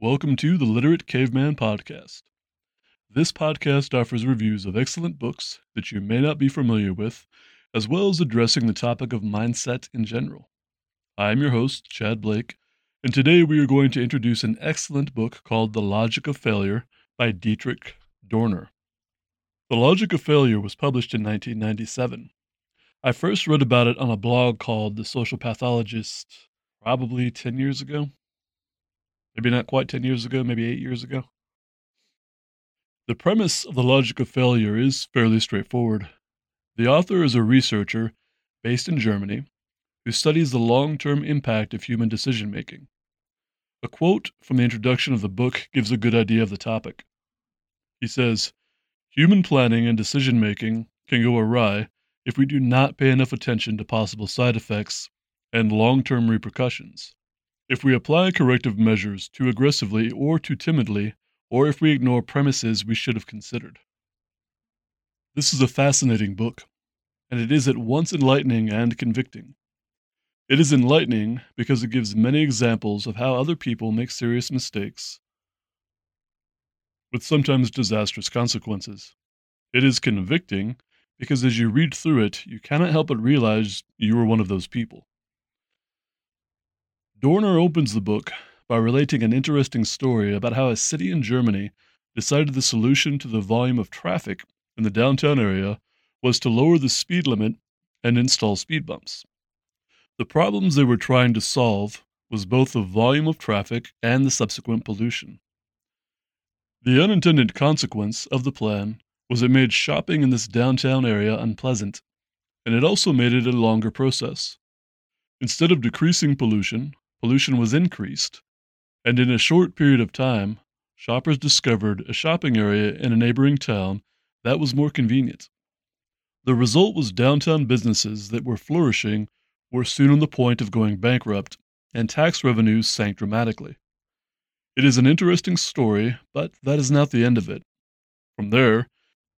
Welcome to the Literate Caveman Podcast. This podcast offers reviews of excellent books that you may not be familiar with, as well as addressing the topic of mindset in general. I am your host, Chad Blake, and today we are going to introduce an excellent book called The Logic of Failure by Dietrich Dorner. The Logic of Failure was published in 1997. I first read about it on a blog called The Social Pathologist probably 10 years ago. Maybe not quite 10 years ago, maybe 8 years ago. The premise of The Logic of Failure is fairly straightforward. The author is a researcher based in Germany who studies the long term impact of human decision making. A quote from the introduction of the book gives a good idea of the topic. He says, Human planning and decision making can go awry if we do not pay enough attention to possible side effects and long term repercussions. If we apply corrective measures too aggressively or too timidly, or if we ignore premises we should have considered. This is a fascinating book, and it is at once enlightening and convicting. It is enlightening because it gives many examples of how other people make serious mistakes with sometimes disastrous consequences. It is convicting because as you read through it, you cannot help but realize you are one of those people. Dorner opens the book by relating an interesting story about how a city in Germany decided the solution to the volume of traffic in the downtown area was to lower the speed limit and install speed bumps. The problems they were trying to solve was both the volume of traffic and the subsequent pollution. The unintended consequence of the plan was it made shopping in this downtown area unpleasant, and it also made it a longer process. Instead of decreasing pollution, pollution was increased, and in a short period of time, shoppers discovered a shopping area in a neighboring town that was more convenient. The result was downtown businesses that were flourishing were soon on the point of going bankrupt, and tax revenues sank dramatically. It is an interesting story, but that is not the end of it. From there,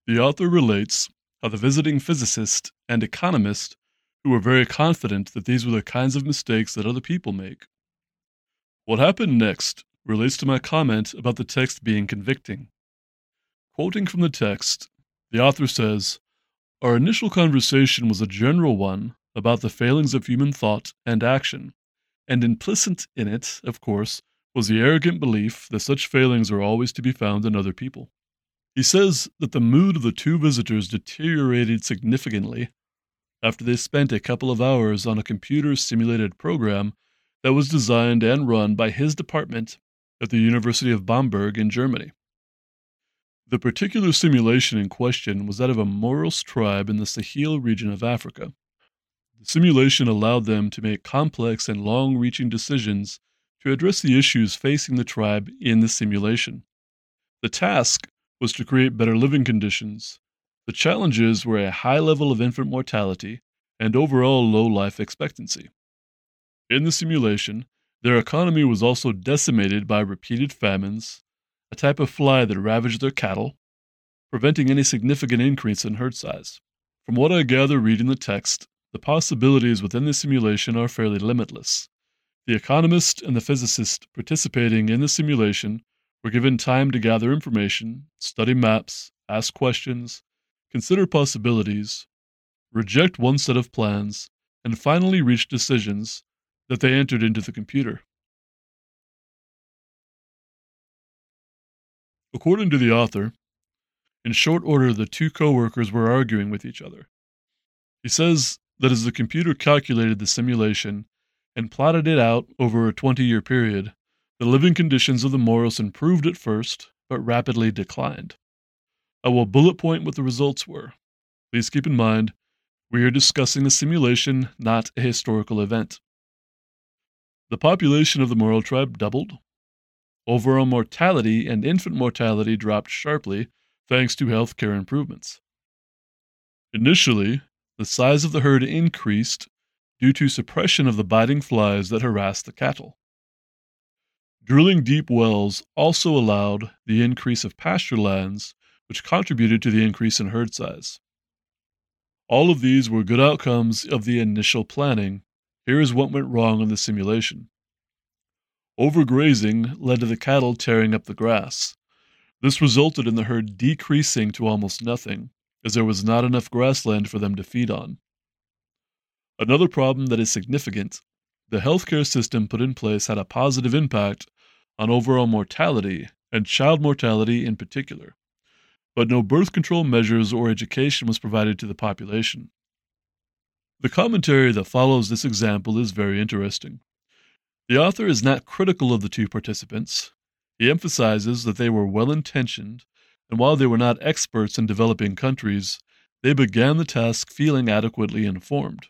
the author relates how the visiting physicist and economist who were very confident that these were the kinds of mistakes that other people make. What happened next relates to my comment about the text being convicting. Quoting from the text, the author says, Our initial conversation was a general one about the failings of human thought and action, and implicit in it, of course, was the arrogant belief that such failings are always to be found in other people. He says that the mood of the two visitors deteriorated significantly after they spent a couple of hours on a computer simulated program that was designed and run by his department at the University of Bamberg in Germany. The particular simulation in question was that of a Moros tribe in the Sahel region of Africa. The simulation allowed them to make complex and long reaching decisions to address the issues facing the tribe in the simulation. The task was to create better living conditions, the challenges were a high level of infant mortality and overall low life expectancy. In the simulation, their economy was also decimated by repeated famines, a type of fly that ravaged their cattle, preventing any significant increase in herd size. From what I gather reading the text, the possibilities within the simulation are fairly limitless. The economist and the physicist participating in the simulation were given time to gather information, study maps, ask questions, consider possibilities, reject one set of plans, and finally reach decisions that they entered into the computer. According to the author, in short order, the two coworkers were arguing with each other. He says that as the computer calculated the simulation and plotted it out over a 20 year period, the living conditions of the Moros improved at first, but rapidly declined. I will bullet point what the results were. Please keep in mind, we are discussing a simulation, not a historical event. The population of the Moro tribe doubled. Overall mortality and infant mortality dropped sharply thanks to healthcare improvements. Initially, the size of the herd increased due to suppression of the biting flies that harassed the cattle. Drilling deep wells also allowed the increase of pasture lands which contributed to the increase in herd size. All of these were good outcomes of the initial planning. Here is what went wrong in the simulation. Overgrazing led to the cattle tearing up the grass. This resulted in the herd decreasing to almost nothing, as there was not enough grassland for them to feed on. Another problem that is significant the healthcare system put in place had a positive impact on overall mortality and child mortality in particular, but no birth control measures or education was provided to the population. The commentary that follows this example is very interesting. The author is not critical of the two participants. He emphasizes that they were well intentioned, and while they were not experts in developing countries, they began the task feeling adequately informed.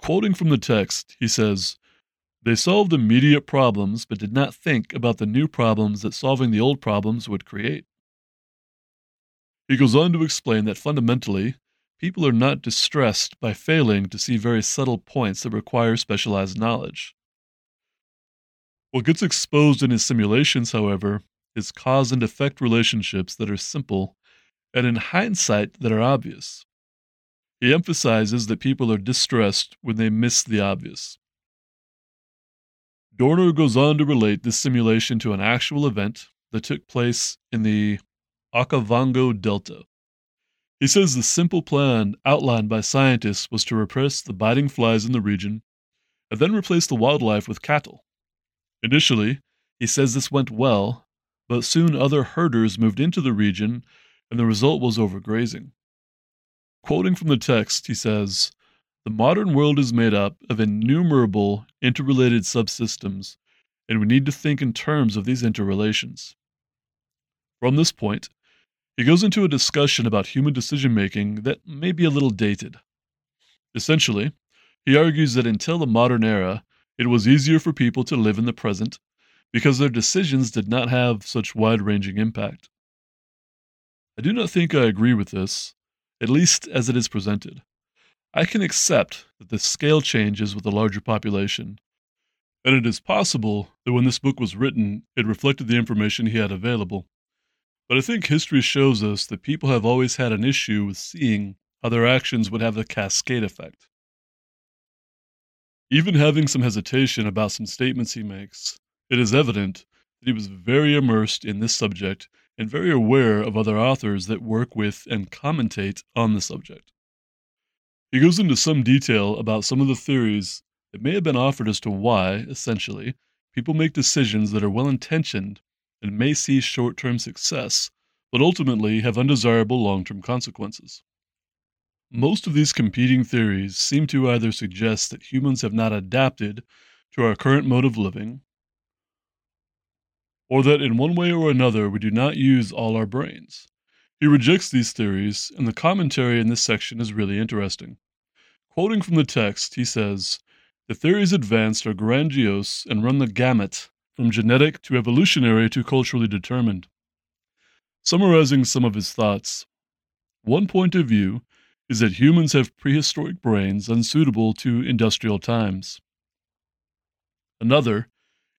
Quoting from the text, he says, They solved immediate problems, but did not think about the new problems that solving the old problems would create. He goes on to explain that fundamentally, people are not distressed by failing to see very subtle points that require specialized knowledge. What gets exposed in his simulations, however, is cause and effect relationships that are simple and in hindsight that are obvious. He emphasizes that people are distressed when they miss the obvious. Dorner goes on to relate this simulation to an actual event that took place in the Okavango Delta. He says the simple plan outlined by scientists was to repress the biting flies in the region and then replace the wildlife with cattle. Initially, he says this went well, but soon other herders moved into the region and the result was overgrazing. Quoting from the text, he says, The modern world is made up of innumerable interrelated subsystems, and we need to think in terms of these interrelations. From this point, he goes into a discussion about human decision making that may be a little dated. Essentially, he argues that until the modern era, it was easier for people to live in the present because their decisions did not have such wide ranging impact. I do not think I agree with this, at least as it is presented. I can accept that the scale changes with a larger population, and it is possible that when this book was written, it reflected the information he had available. But I think history shows us that people have always had an issue with seeing how their actions would have a cascade effect. Even having some hesitation about some statements he makes, it is evident that he was very immersed in this subject and very aware of other authors that work with and commentate on the subject. He goes into some detail about some of the theories that may have been offered as to why, essentially, people make decisions that are well intentioned and may see short term success, but ultimately have undesirable long term consequences. Most of these competing theories seem to either suggest that humans have not adapted to our current mode of living, or that in one way or another we do not use all our brains. He rejects these theories, and the commentary in this section is really interesting. Quoting from the text, he says, The theories advanced are grandiose and run the gamut from genetic to evolutionary to culturally determined. Summarizing some of his thoughts, one point of view is that humans have prehistoric brains unsuitable to industrial times. Another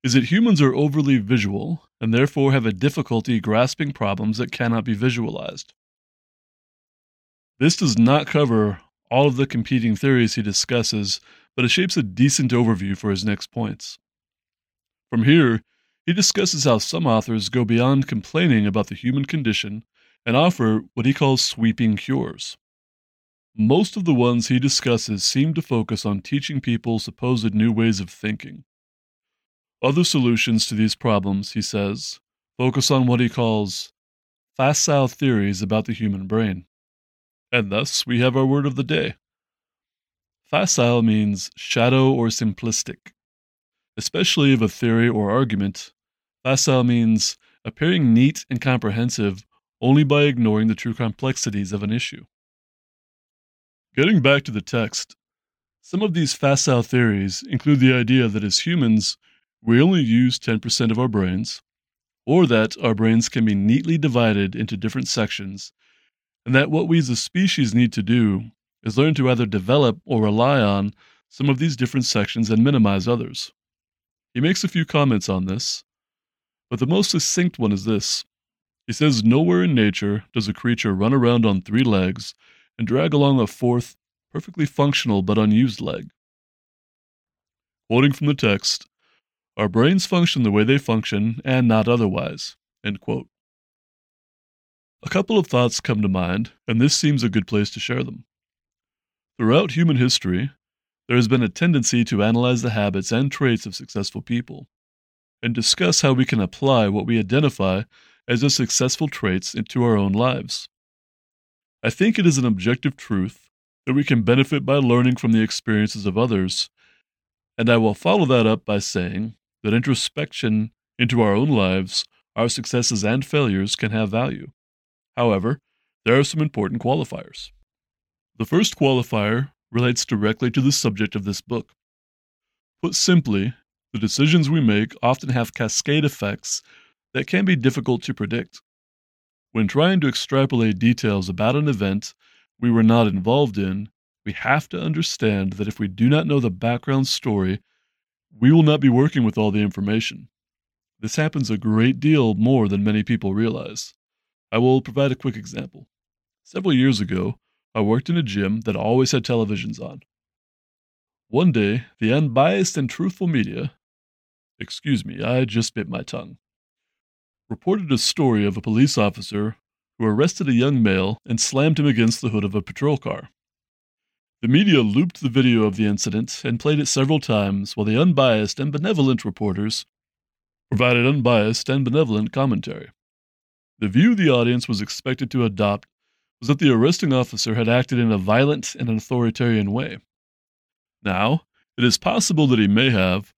is that humans are overly visual and therefore have a difficulty grasping problems that cannot be visualized. This does not cover all of the competing theories he discusses, but it shapes a decent overview for his next points. From here, he discusses how some authors go beyond complaining about the human condition and offer what he calls sweeping cures. Most of the ones he discusses seem to focus on teaching people supposed new ways of thinking. Other solutions to these problems, he says, focus on what he calls facile theories about the human brain. And thus we have our word of the day. Facile means shadow or simplistic. Especially of a theory or argument, facile means appearing neat and comprehensive only by ignoring the true complexities of an issue. Getting back to the text, some of these facile theories include the idea that as humans, we only use 10% of our brains, or that our brains can be neatly divided into different sections, and that what we as a species need to do is learn to either develop or rely on some of these different sections and minimize others. He makes a few comments on this, but the most succinct one is this. He says, Nowhere in nature does a creature run around on three legs and drag along a fourth, perfectly functional but unused leg. Quoting from the text, Our brains function the way they function and not otherwise. A couple of thoughts come to mind, and this seems a good place to share them. Throughout human history, there has been a tendency to analyze the habits and traits of successful people and discuss how we can apply what we identify as the successful traits into our own lives. I think it is an objective truth that we can benefit by learning from the experiences of others, and I will follow that up by saying that introspection into our own lives, our successes and failures can have value. However, there are some important qualifiers. The first qualifier relates directly to the subject of this book. Put simply, the decisions we make often have cascade effects that can be difficult to predict. When trying to extrapolate details about an event we were not involved in, we have to understand that if we do not know the background story, we will not be working with all the information. This happens a great deal more than many people realize. I will provide a quick example. Several years ago, I worked in a gym that always had televisions on. One day, the unbiased and truthful media, excuse me, I just bit my tongue, reported a story of a police officer who arrested a young male and slammed him against the hood of a patrol car. The media looped the video of the incident and played it several times while the unbiased and benevolent reporters provided unbiased and benevolent commentary. The view the audience was expected to adopt was that the arresting officer had acted in a violent and authoritarian way. Now, it is possible that he may have,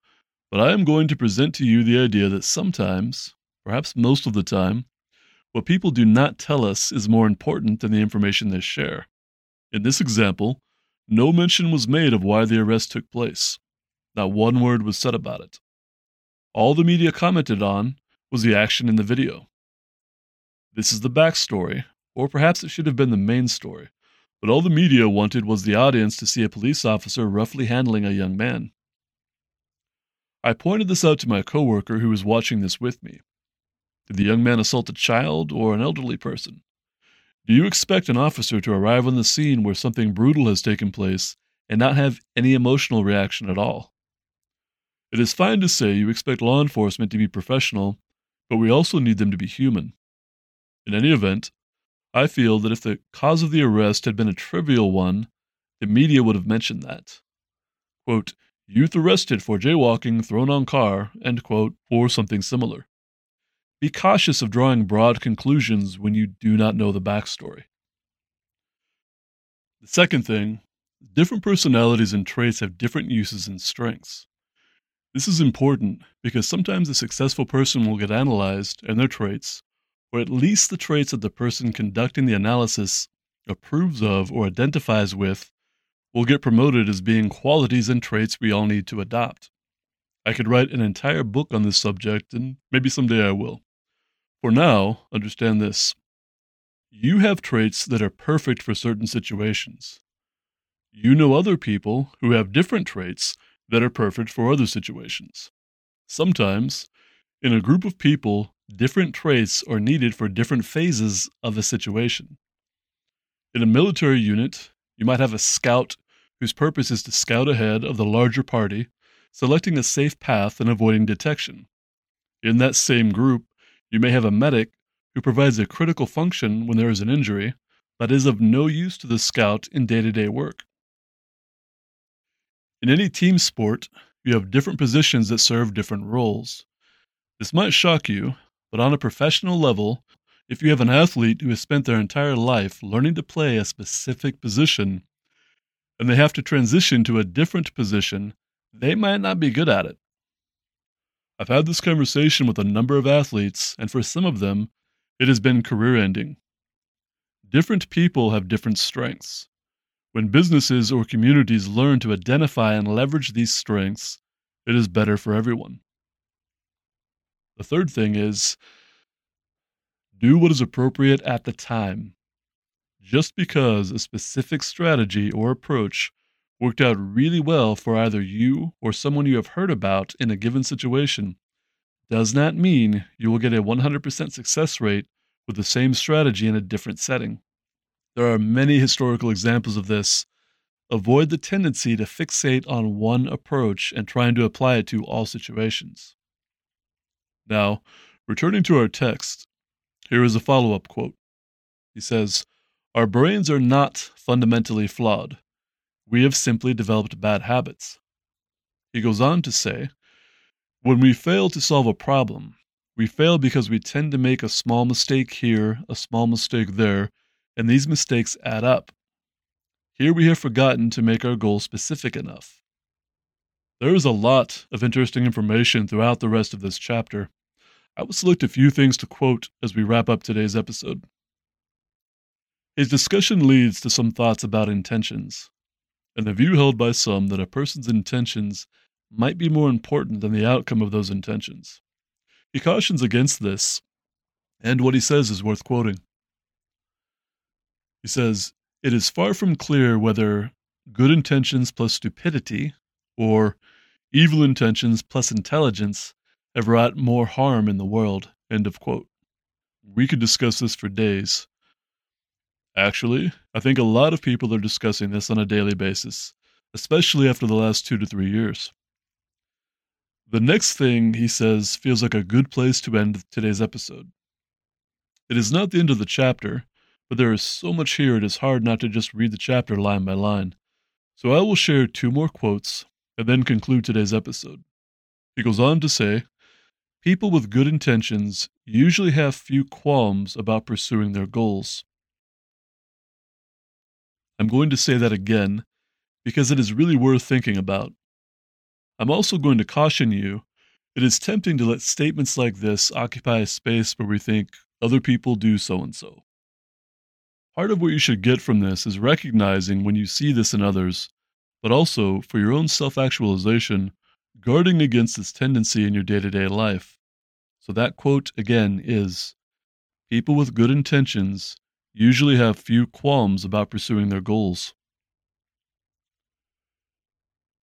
but I am going to present to you the idea that sometimes, perhaps most of the time, what people do not tell us is more important than the information they share. In this example, no mention was made of why the arrest took place. Not one word was said about it. All the media commented on was the action in the video. This is the backstory, or perhaps it should have been the main story, but all the media wanted was the audience to see a police officer roughly handling a young man. I pointed this out to my coworker who was watching this with me. Did the young man assault a child or an elderly person? Do you expect an officer to arrive on the scene where something brutal has taken place and not have any emotional reaction at all? It is fine to say you expect law enforcement to be professional, but we also need them to be human. In any event, I feel that if the cause of the arrest had been a trivial one, the media would have mentioned that. Quote, youth arrested for jaywalking, thrown on car, end quote, or something similar. Be cautious of drawing broad conclusions when you do not know the backstory. The second thing, different personalities and traits have different uses and strengths. This is important because sometimes a successful person will get analyzed and their traits, or at least the traits that the person conducting the analysis approves of or identifies with, will get promoted as being qualities and traits we all need to adopt. I could write an entire book on this subject, and maybe someday I will. For now, understand this you have traits that are perfect for certain situations. You know other people who have different traits that are perfect for other situations. Sometimes, in a group of people, different traits are needed for different phases of a situation. In a military unit, you might have a scout whose purpose is to scout ahead of the larger party, selecting a safe path and avoiding detection. In that same group, you may have a medic who provides a critical function when there is an injury, but is of no use to the scout in day to day work. In any team sport, you have different positions that serve different roles. This might shock you, but on a professional level, if you have an athlete who has spent their entire life learning to play a specific position, and they have to transition to a different position, they might not be good at it. I've had this conversation with a number of athletes, and for some of them, it has been career ending. Different people have different strengths. When businesses or communities learn to identify and leverage these strengths, it is better for everyone. The third thing is do what is appropriate at the time. Just because a specific strategy or approach worked out really well for either you or someone you have heard about in a given situation does not mean you will get a 100% success rate with the same strategy in a different setting. There are many historical examples of this, avoid the tendency to fixate on one approach and trying to apply it to all situations. Now, returning to our text, here is a follow up quote. He says, Our brains are not fundamentally flawed. We have simply developed bad habits. He goes on to say, When we fail to solve a problem, we fail because we tend to make a small mistake here, a small mistake there, and these mistakes add up. Here we have forgotten to make our goal specific enough. There is a lot of interesting information throughout the rest of this chapter. I will select a few things to quote as we wrap up today's episode. His discussion leads to some thoughts about intentions, and the view held by some that a person's intentions might be more important than the outcome of those intentions. He cautions against this, and what he says is worth quoting. He says, It is far from clear whether good intentions plus stupidity or evil intentions plus intelligence have wrought more harm in the world. End of quote. We could discuss this for days. Actually, I think a lot of people are discussing this on a daily basis, especially after the last two to three years. The next thing he says feels like a good place to end today's episode. It is not the end of the chapter, but there is so much here it is hard not to just read the chapter line by line. So I will share two more quotes and then conclude today's episode. He goes on to say People with good intentions usually have few qualms about pursuing their goals. I'm going to say that again because it is really worth thinking about. I'm also going to caution you it is tempting to let statements like this occupy a space where we think other people do so and so. Part of what you should get from this is recognizing when you see this in others, but also for your own self actualization, guarding against this tendency in your day to day life. So, that quote again is People with good intentions usually have few qualms about pursuing their goals.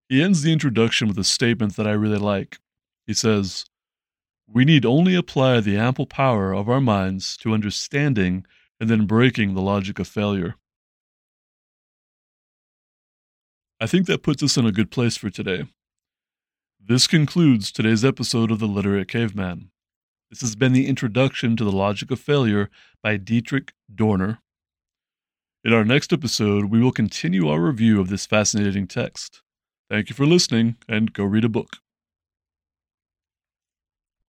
He ends the introduction with a statement that I really like. He says, We need only apply the ample power of our minds to understanding and then breaking the logic of failure. I think that puts us in a good place for today. This concludes today's episode of The Literate Caveman. This has been the introduction to the logic of failure by Dietrich Dorner. In our next episode, we will continue our review of this fascinating text. Thank you for listening, and go read a book.